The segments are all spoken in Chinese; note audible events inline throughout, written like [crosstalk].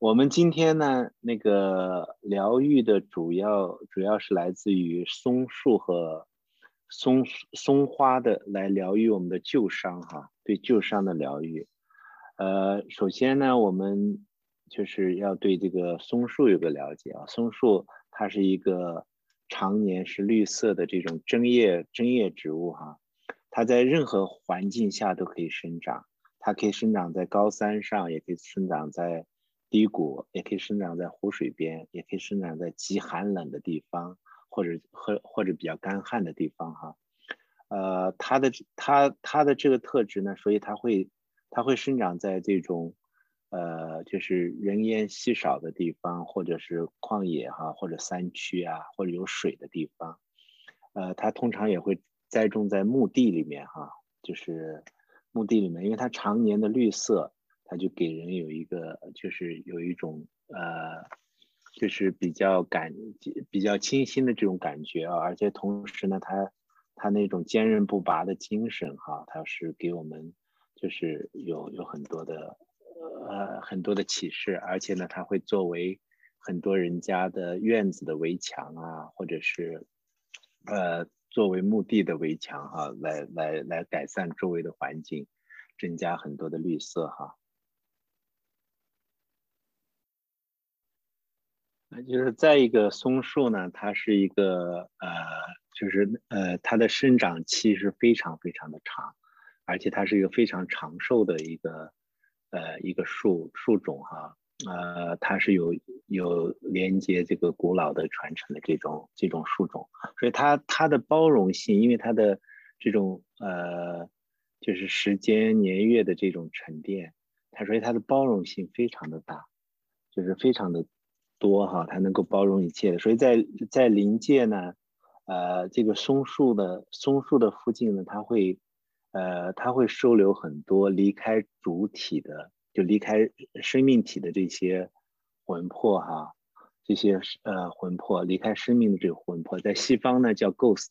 我们今天呢，那个疗愈的主要主要是来自于松树和松松花的来疗愈我们的旧伤哈，对旧伤的疗愈。呃，首先呢，我们就是要对这个松树有个了解啊。松树它是一个常年是绿色的这种针叶针叶植物哈，它在任何环境下都可以生长，它可以生长在高山上，也可以生长在低谷，也可以生长在湖水边，也可以生长在极寒冷的地方，或者或或者比较干旱的地方哈。呃，它的它它的这个特质呢，所以它会它会生长在这种。呃，就是人烟稀少的地方，或者是旷野哈，或者山区啊，或者有水的地方，呃，它通常也会栽种在墓地里面哈，就是墓地里面，因为它常年的绿色，它就给人有一个，就是有一种呃，就是比较感比较清新的这种感觉啊，而且同时呢，它它那种坚韧不拔的精神哈，它是给我们就是有有很多的。呃，很多的启示，而且呢，它会作为很多人家的院子的围墙啊，或者是呃，作为墓地的围墙哈，来来来改善周围的环境，增加很多的绿色哈。就是再一个松树呢，它是一个呃，就是呃，它的生长期是非常非常的长，而且它是一个非常长寿的一个。呃，一个树树种哈，呃，它是有有连接这个古老的传承的这种这种树种，所以它它的包容性，因为它的这种呃，就是时间年月的这种沉淀，它所以它的包容性非常的大，就是非常的多哈，它能够包容一切。的，所以在在临界呢，呃，这个松树的松树的附近呢，它会。呃，它会收留很多离开主体的，就离开生命体的这些魂魄哈，这些呃魂魄离开生命的这个魂魄，在西方呢叫 ghost，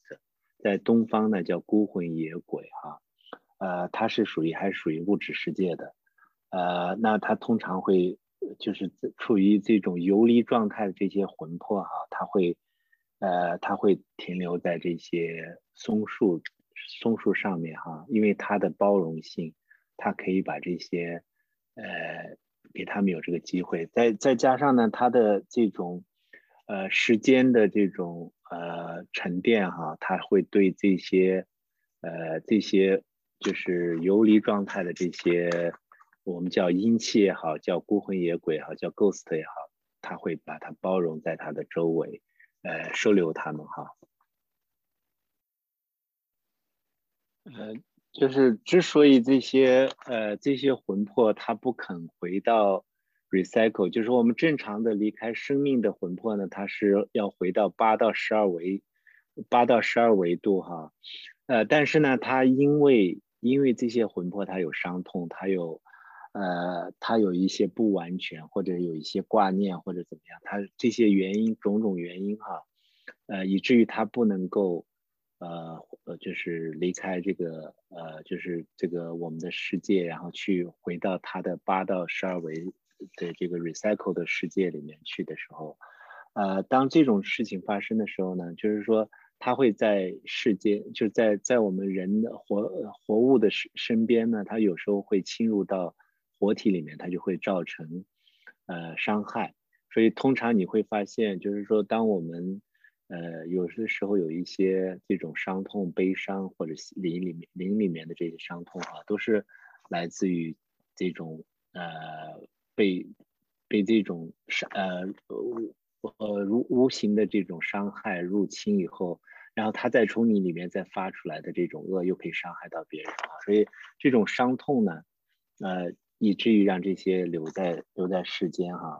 在东方呢叫孤魂野鬼哈，呃，它是属于还是属于物质世界的，呃，那它通常会就是处于这种游离状态的这些魂魄哈，它会呃，它会停留在这些松树。松树上面哈，因为它的包容性，它可以把这些，呃，给他们有这个机会。再再加上呢，它的这种，呃，时间的这种呃沉淀哈，它会对这些，呃，这些就是游离状态的这些，我们叫阴气也好，叫孤魂野鬼也好，叫 ghost 也好，它会把它包容在它的周围，呃，收留他们哈。呃，就是之所以这些呃这些魂魄它不肯回到 recycle，就是我们正常的离开生命的魂魄呢，它是要回到八到十二维，八到十二维度哈，呃，但是呢，它因为因为这些魂魄它有伤痛，它有呃他有一些不完全或者有一些挂念或者怎么样，他这些原因种种原因哈，呃，以至于他不能够。呃，就是离开这个呃，就是这个我们的世界，然后去回到他的八到十二维的这个 recycle 的世界里面去的时候，呃，当这种事情发生的时候呢，就是说它会在世界，就在在我们人的活活物的身身边呢，它有时候会侵入到活体里面，它就会造成呃伤害。所以通常你会发现，就是说当我们呃，有的时候有一些这种伤痛、悲伤，或者灵里面灵里面的这些伤痛啊，都是来自于这种呃被被这种伤呃呃如无形的这种伤害入侵以后，然后他再从你里面再发出来的这种恶，又可以伤害到别人啊。所以这种伤痛呢，呃，以至于让这些留在留在世间哈。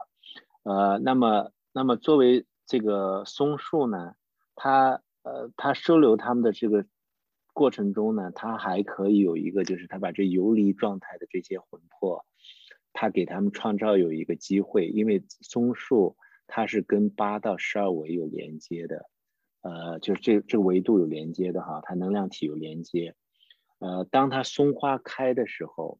呃，那么那么作为这个松树呢，它呃，它收留它们的这个过程中呢，它还可以有一个，就是它把这游离状态的这些魂魄，它给他们创造有一个机会，因为松树它是跟八到十二维有连接的，呃，就是这这个维度有连接的哈，它能量体有连接，呃，当它松花开的时候，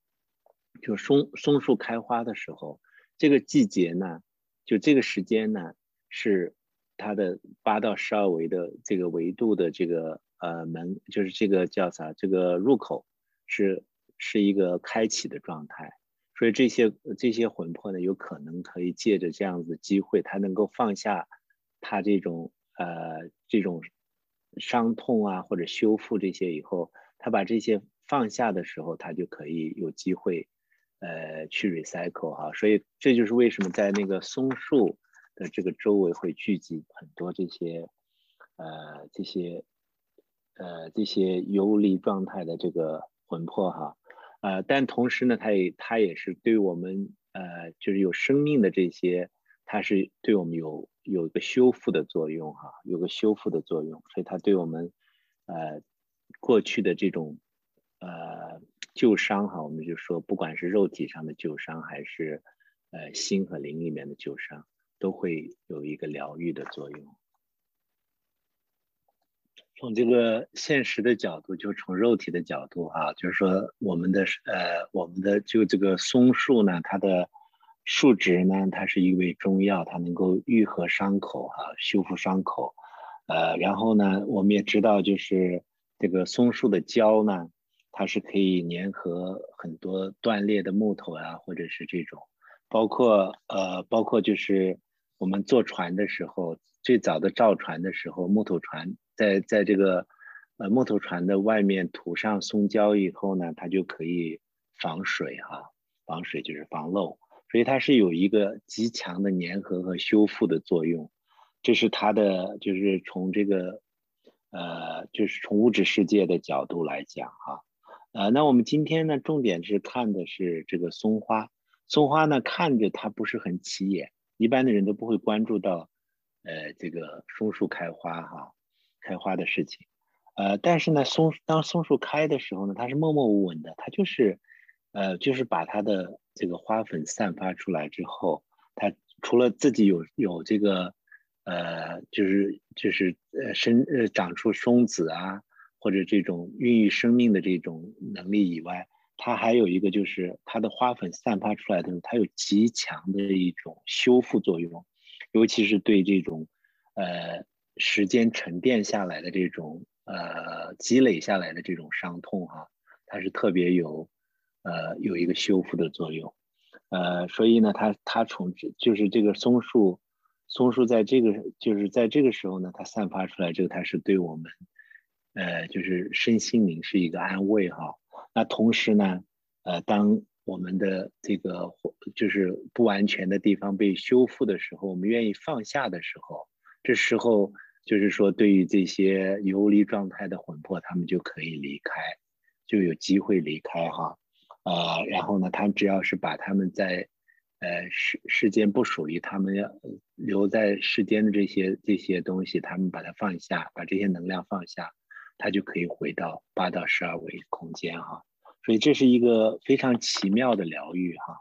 就松松树开花的时候，这个季节呢，就这个时间呢，是它的八到十二维的这个维度的这个呃门，就是这个叫啥？这个入口是是一个开启的状态，所以这些这些魂魄呢，有可能可以借着这样子机会，它能够放下它这种呃这种伤痛啊，或者修复这些以后，他把这些放下的时候，他就可以有机会。呃，去 recycle 哈，所以这就是为什么在那个松树的这个周围会聚集很多这些呃这些呃这些游离状态的这个魂魄哈，呃，但同时呢，它也它也是对我们呃就是有生命的这些，它是对我们有有一个修复的作用哈，有个修复的作用，所以它对我们呃过去的这种呃。旧伤哈，我们就说，不管是肉体上的旧伤，还是呃心和灵里面的旧伤，都会有一个疗愈的作用。从这个现实的角度，就从肉体的角度哈，就是说我们的呃我们的就这个松树呢，它的树脂呢，它是一味中药，它能够愈合伤口哈，修复伤口。呃，然后呢，我们也知道，就是这个松树的胶呢。它是可以粘合很多断裂的木头啊，或者是这种，包括呃，包括就是我们坐船的时候，最早的造船的时候，木头船在在这个呃木头船的外面涂上松胶以后呢，它就可以防水哈，防水就是防漏，所以它是有一个极强的粘合和修复的作用，这是它的就是从这个呃就是从物质世界的角度来讲哈。呃，那我们今天呢，重点是看的是这个松花。松花呢，看着它不是很起眼，一般的人都不会关注到，呃，这个松树开花哈，开花的事情。呃，但是呢，松当松树开的时候呢，它是默默无闻的，它就是，呃，就是把它的这个花粉散发出来之后，它除了自己有有这个，呃，就是就是呃生呃长出松子啊。或者这种孕育生命的这种能力以外，它还有一个就是它的花粉散发出来的时候，它有极强的一种修复作用，尤其是对这种呃时间沉淀下来的这种呃积累下来的这种伤痛哈，它是特别有呃有一个修复的作用，呃，所以呢，它它从就是这个松树松树在这个就是在这个时候呢，它散发出来这个，它是对我们。呃，就是身心灵是一个安慰哈。那同时呢，呃，当我们的这个就是不完全的地方被修复的时候，我们愿意放下的时候，这时候就是说，对于这些游离状态的魂魄，他们就可以离开，就有机会离开哈。呃，然后呢，他们只要是把他们在呃世世间不属于他们要留在世间的这些这些东西，他们把它放下，把这些能量放下。它就可以回到八到十二维空间哈，所以这是一个非常奇妙的疗愈哈。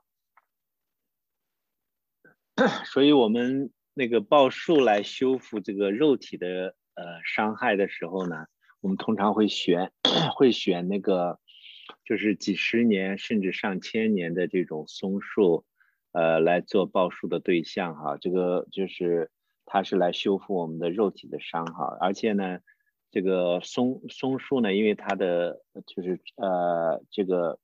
[coughs] 所以我们那个报数来修复这个肉体的呃伤害的时候呢，我们通常会选 [coughs] 会选那个就是几十年甚至上千年的这种松树，呃来做报数的对象哈。这个就是它是来修复我们的肉体的伤哈，而且呢。这个松松树呢，因为它的就是呃，这个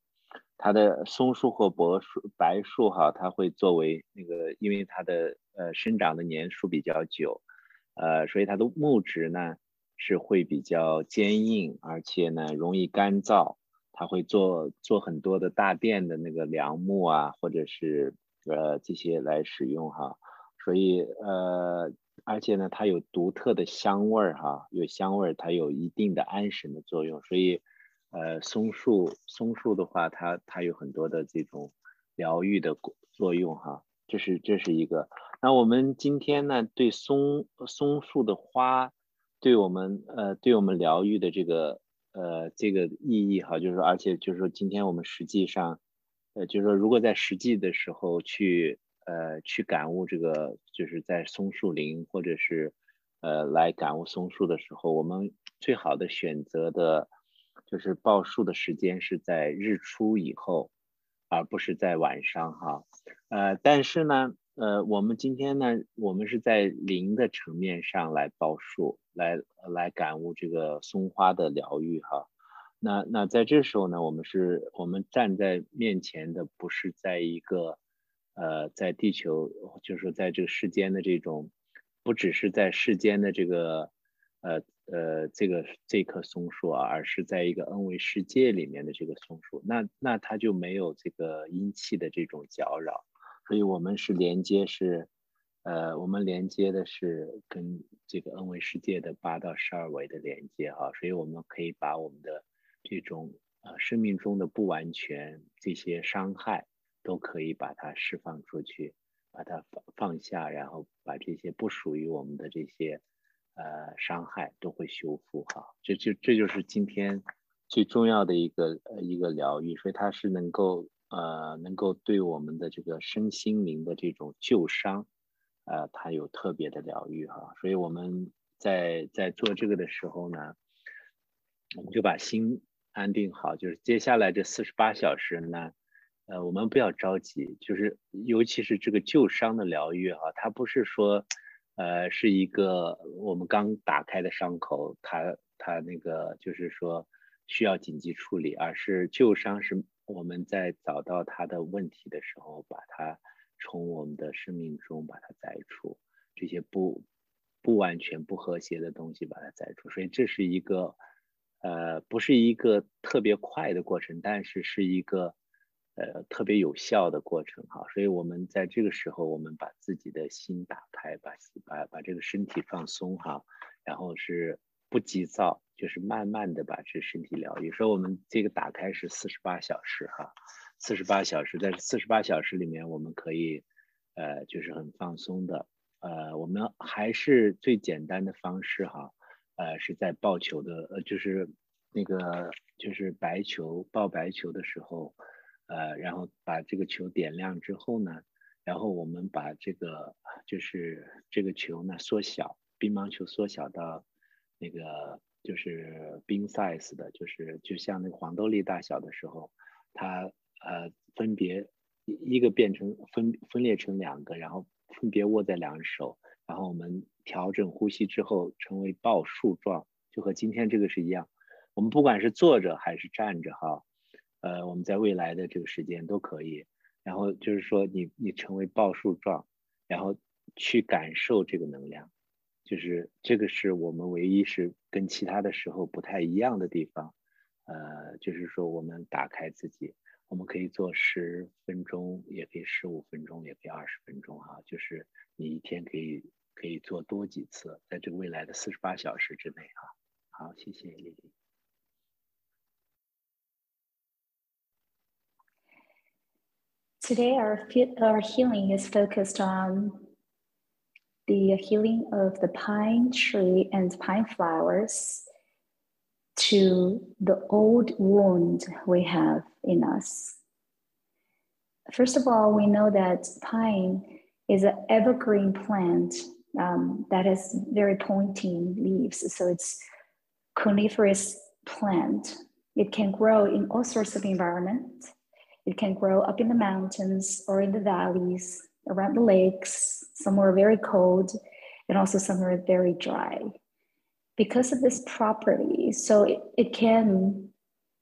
它的松树或柏树、白树哈，它会作为那个，因为它的呃生长的年数比较久，呃，所以它的木质呢是会比较坚硬，而且呢容易干燥，它会做做很多的大殿的那个梁木啊，或者是呃这些来使用哈，所以呃。而且呢，它有独特的香味儿哈，有香味儿，它有一定的安神的作用。所以，呃，松树松树的话，它它有很多的这种疗愈的作用哈。这是这是一个。那我们今天呢，对松松树的花，对我们呃对我们疗愈的这个呃这个意义哈，就是说，而且就是说，今天我们实际上，呃，就是说，如果在实际的时候去。呃，去感悟这个，就是在松树林，或者是呃来感悟松树的时候，我们最好的选择的，就是报数的时间是在日出以后，而不是在晚上哈。呃，但是呢，呃，我们今天呢，我们是在灵的层面上来报数，来来感悟这个松花的疗愈哈。那那在这时候呢，我们是我们站在面前的，不是在一个呃，在地球，就是在这个世间的这种，不只是在世间的这个呃呃这个这棵松树啊，而是在一个恩维世界里面的这个松树，那那它就没有这个阴气的这种搅扰。所以，我们是连接，是，呃，我们连接的是跟这个 N 维世界的八到十二维的连接哈，所以我们可以把我们的这种呃生命中的不完全这些伤害，都可以把它释放出去，把它放放下，然后把这些不属于我们的这些呃伤害都会修复哈，这就这就是今天最重要的一个呃一个疗愈，所以它是能够。呃，能够对我们的这个身心灵的这种旧伤，呃，它有特别的疗愈哈。所以我们在在做这个的时候呢，我们就把心安定好，就是接下来这四十八小时呢，呃，我们不要着急，就是尤其是这个旧伤的疗愈啊，它不是说，呃，是一个我们刚打开的伤口，它它那个就是说需要紧急处理，而是旧伤是。我们在找到他的问题的时候，把它从我们的生命中把它摘除，这些不不完全不和谐的东西把它摘除。所以这是一个呃，不是一个特别快的过程，但是是一个呃特别有效的过程哈。所以我们在这个时候，我们把自己的心打开，把把把这个身体放松哈，然后是。不急躁，就是慢慢的把这身体疗愈。说我们这个打开是四十八小时哈，四十八小时，在四十八小时里面，我们可以，呃，就是很放松的，呃，我们还是最简单的方式哈，呃，是在抱球的，呃，就是那个就是白球抱白球的时候，呃，然后把这个球点亮之后呢，然后我们把这个就是这个球呢缩小，乒乓球缩小到。那个就是冰 size 的，就是就像那个黄豆粒大小的时候，它呃分别一一个变成分分裂成两个，然后分别握在两手，然后我们调整呼吸之后成为抱树状，就和今天这个是一样。我们不管是坐着还是站着哈，呃，我们在未来的这个时间都可以。然后就是说你你成为抱树状，然后去感受这个能量。就是这个是我们唯一是跟其他的时候不太一样的地方，呃，就是说我们打开自己，我们可以做十分钟，也可以十五分钟，也可以二十分钟哈，就是你一天可以可以做多几次，在这个未来的四十八小时之内哈。好，谢谢丽丽。Today our our healing is focused on. the healing of the pine tree and pine flowers to the old wound we have in us. First of all, we know that pine is an evergreen plant um, that has very pointing leaves. So it's coniferous plant. It can grow in all sorts of environments. It can grow up in the mountains or in the valleys around the lakes, somewhere very cold, and also somewhere very dry. Because of this property, so it, it can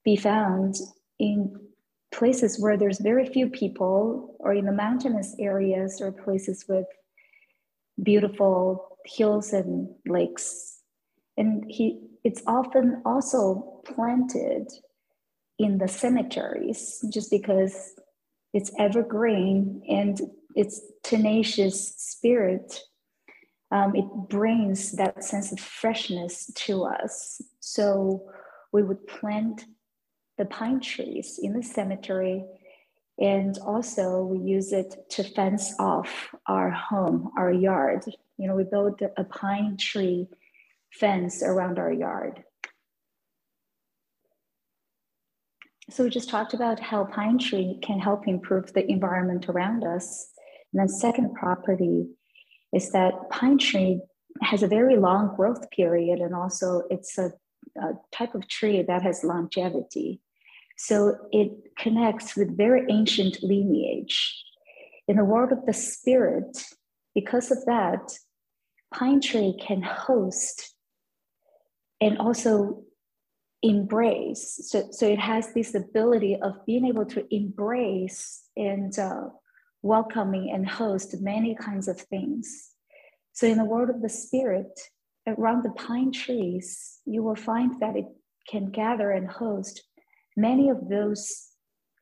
be found in places where there's very few people, or in the mountainous areas, or places with beautiful hills and lakes. And he, it's often also planted in the cemeteries just because it's evergreen and its tenacious spirit, um, it brings that sense of freshness to us. So we would plant the pine trees in the cemetery. And also, we use it to fence off our home, our yard. You know, we build a pine tree fence around our yard. So, we just talked about how pine tree can help improve the environment around us. And then second property is that pine tree has a very long growth period and also it's a, a type of tree that has longevity. So it connects with very ancient lineage. In the world of the spirit, because of that, pine tree can host and also embrace. So, so it has this ability of being able to embrace and uh, welcoming and host many kinds of things. So in the world of the spirit, around the pine trees, you will find that it can gather and host many of those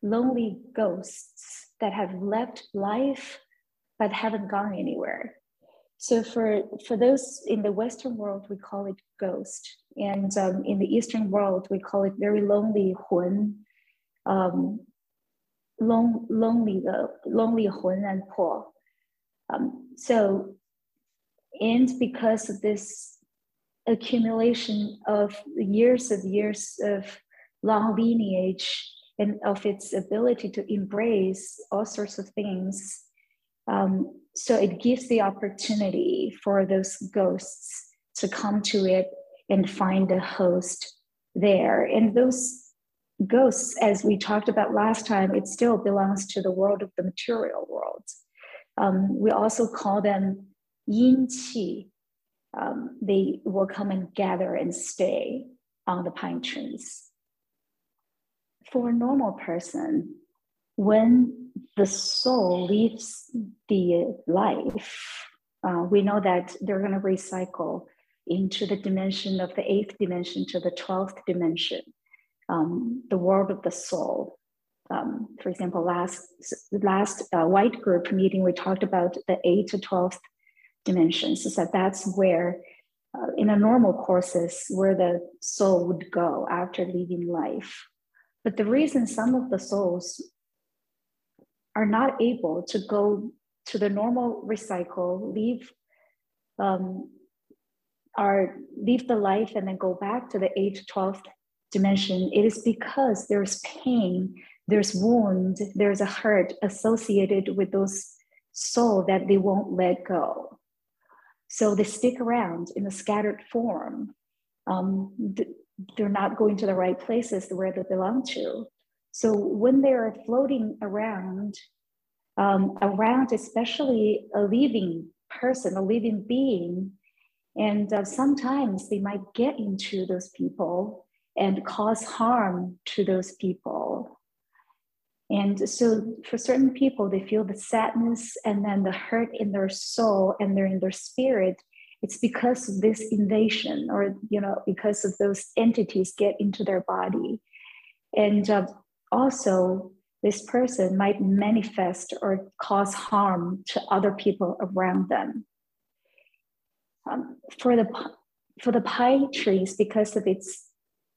lonely ghosts that have left life but haven't gone anywhere. So for for those in the Western world, we call it ghost, and um, in the Eastern world, we call it very lonely hun, um, long, lonely the lonely hun and poor. Um, so, and because of this accumulation of years of years of long lineage and of its ability to embrace all sorts of things. Um, so it gives the opportunity for those ghosts to come to it and find a host there. And those ghosts, as we talked about last time, it still belongs to the world of the material world. Um, we also call them yin qi. Um, they will come and gather and stay on the pine trees. For a normal person, when the soul leaves the life, uh, we know that they're going to recycle into the dimension of the eighth dimension to the 12th dimension, um, the world of the soul. Um, for example, last last uh, white group meeting, we talked about the 8th to 12th dimensions. So that's where, uh, in a normal courses, where the soul would go after leaving life. But the reason some of the souls are not able to go to the normal recycle, leave um, are leave the life and then go back to the 8th, 12th dimension, it is because there's pain, there's wound, there's a hurt associated with those soul that they won't let go. So they stick around in a scattered form. Um, they're not going to the right places where they belong to. So when they're floating around, um, around especially a living person, a living being, and uh, sometimes they might get into those people and cause harm to those people. And so for certain people, they feel the sadness and then the hurt in their soul and they're in their spirit. It's because of this invasion or, you know, because of those entities get into their body. And uh, also, this person might manifest or cause harm to other people around them. Um, for the for the pine trees, because of its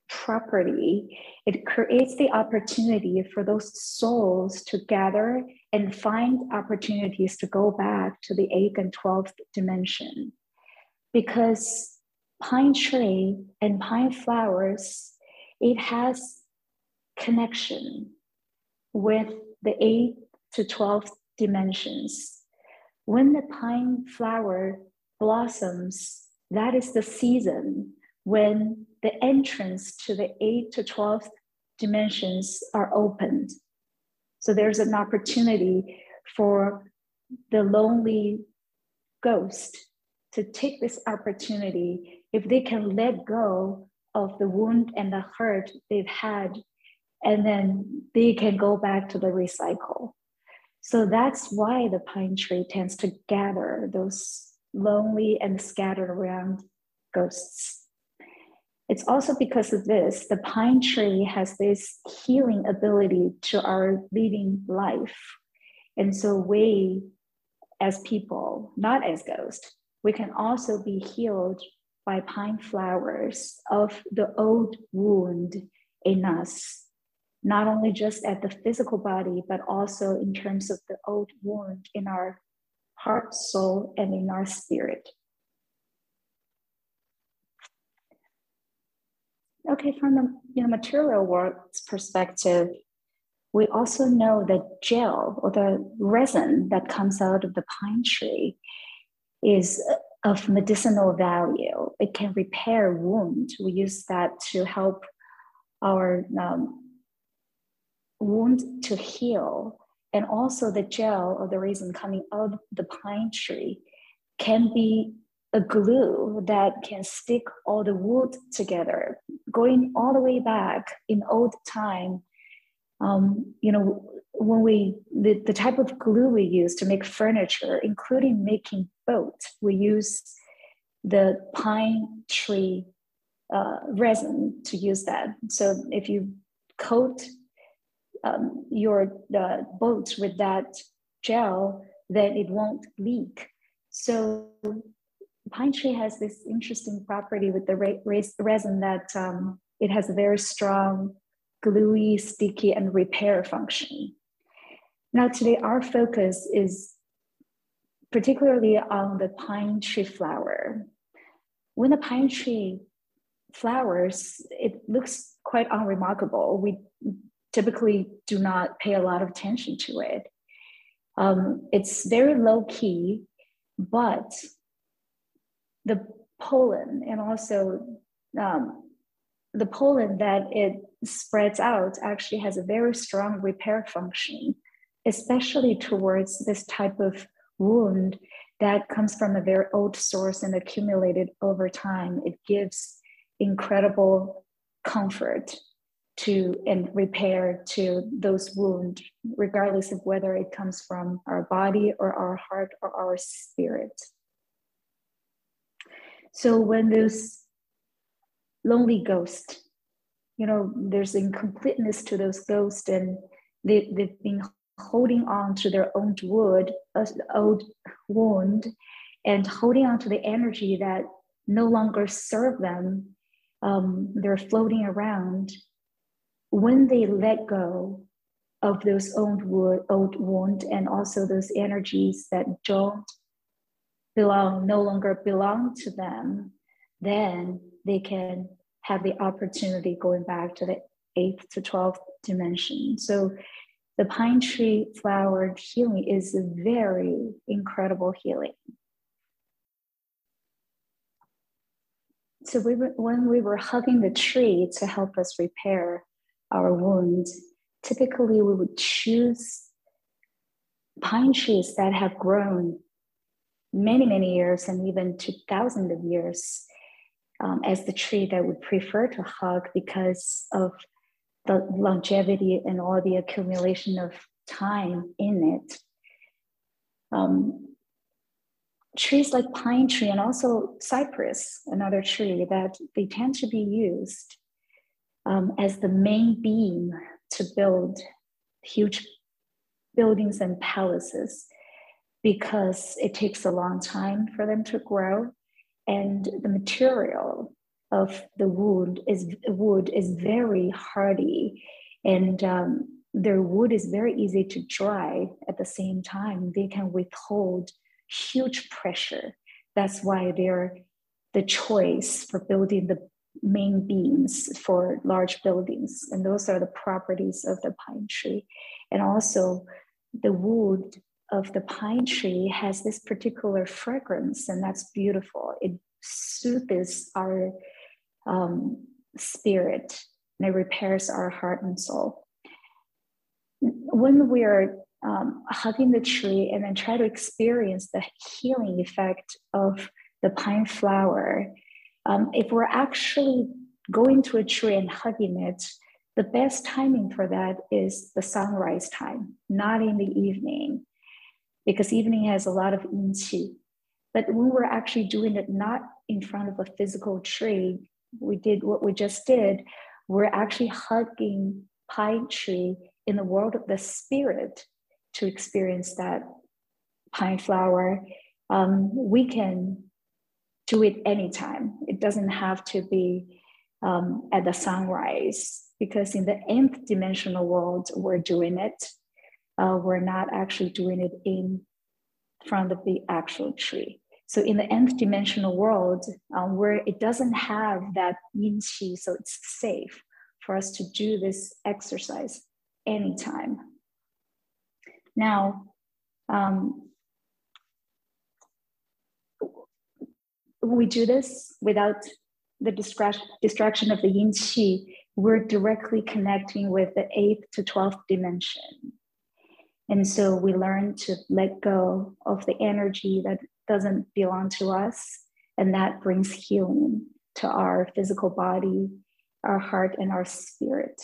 property, it creates the opportunity for those souls to gather and find opportunities to go back to the eighth and twelfth dimension. Because pine tree and pine flowers, it has connection with the 8th to 12th dimensions. When the pine flower blossoms, that is the season when the entrance to the 8th to 12th dimensions are opened. So there's an opportunity for the lonely ghost to take this opportunity if they can let go of the wound and the hurt they've had and then they can go back to the recycle. So that's why the pine tree tends to gather those lonely and scattered around ghosts. It's also because of this, the pine tree has this healing ability to our living life. And so we, as people, not as ghosts, we can also be healed by pine flowers of the old wound in us not only just at the physical body, but also in terms of the old wound in our heart, soul, and in our spirit. Okay, from the you know, material world's perspective, we also know that gel or the resin that comes out of the pine tree is of medicinal value. It can repair wound. We use that to help our um, wound to heal and also the gel or the resin coming out of the pine tree can be a glue that can stick all the wood together, going all the way back in old time. Um, you know, when we the, the type of glue we use to make furniture, including making boats, we use the pine tree uh, resin to use that. So if you coat um, your the boat with that gel, then it won't leak. So pine tree has this interesting property with the resin that um, it has a very strong gluey, sticky, and repair function. Now today our focus is particularly on the pine tree flower. When the pine tree flowers, it looks quite unremarkable. We typically do not pay a lot of attention to it. Um, it's very low key, but the pollen and also um, the pollen that it spreads out actually has a very strong repair function, especially towards this type of wound that comes from a very old source and accumulated over time. It gives incredible comfort to and repair to those wounds, regardless of whether it comes from our body or our heart or our spirit. So when those lonely ghosts, you know, there's incompleteness to those ghosts, and they, they've been holding on to their own wood, uh, old wound, and holding on to the energy that no longer serve them. Um, they're floating around. When they let go of those old wood, old wound, and also those energies that don't belong no longer belong to them, then they can have the opportunity going back to the eighth to 12th dimension. So the pine tree flowered healing is a very incredible healing. So we were, when we were hugging the tree to help us repair our wounds, typically we would choose pine trees that have grown many, many years and even to thousands of years um, as the tree that we prefer to hug because of the longevity and all the accumulation of time in it. Um, trees like pine tree and also cypress, another tree that they tend to be used um, as the main beam to build huge buildings and palaces because it takes a long time for them to grow. And the material of the wood is wood is very hardy and um, their wood is very easy to dry at the same time. They can withhold huge pressure. That's why they're the choice for building the main beams for large buildings and those are the properties of the pine tree and also the wood of the pine tree has this particular fragrance, and that's beautiful. It soothes our um, spirit and it repairs our heart and soul. When we are um, hugging the tree and then try to experience the healing effect of the pine flower, um, if we're actually going to a tree and hugging it, the best timing for that is the sunrise time, not in the evening because evening has a lot of qi. But when we're actually doing it not in front of a physical tree, we did what we just did. We're actually hugging pine tree in the world of the spirit to experience that pine flower. Um, we can do it anytime. It doesn't have to be um, at the sunrise because in the nth dimensional world, we're doing it uh, we're not actually doing it in front of the actual tree. So in the nth dimensional world, um, where it doesn't have that yin qi, so it's safe for us to do this exercise anytime. Now, um, we do this without the distraction of the yin qi, we're directly connecting with the eighth to 12th dimension. And so we learn to let go of the energy that doesn't belong to us. And that brings healing to our physical body, our heart, and our spirit.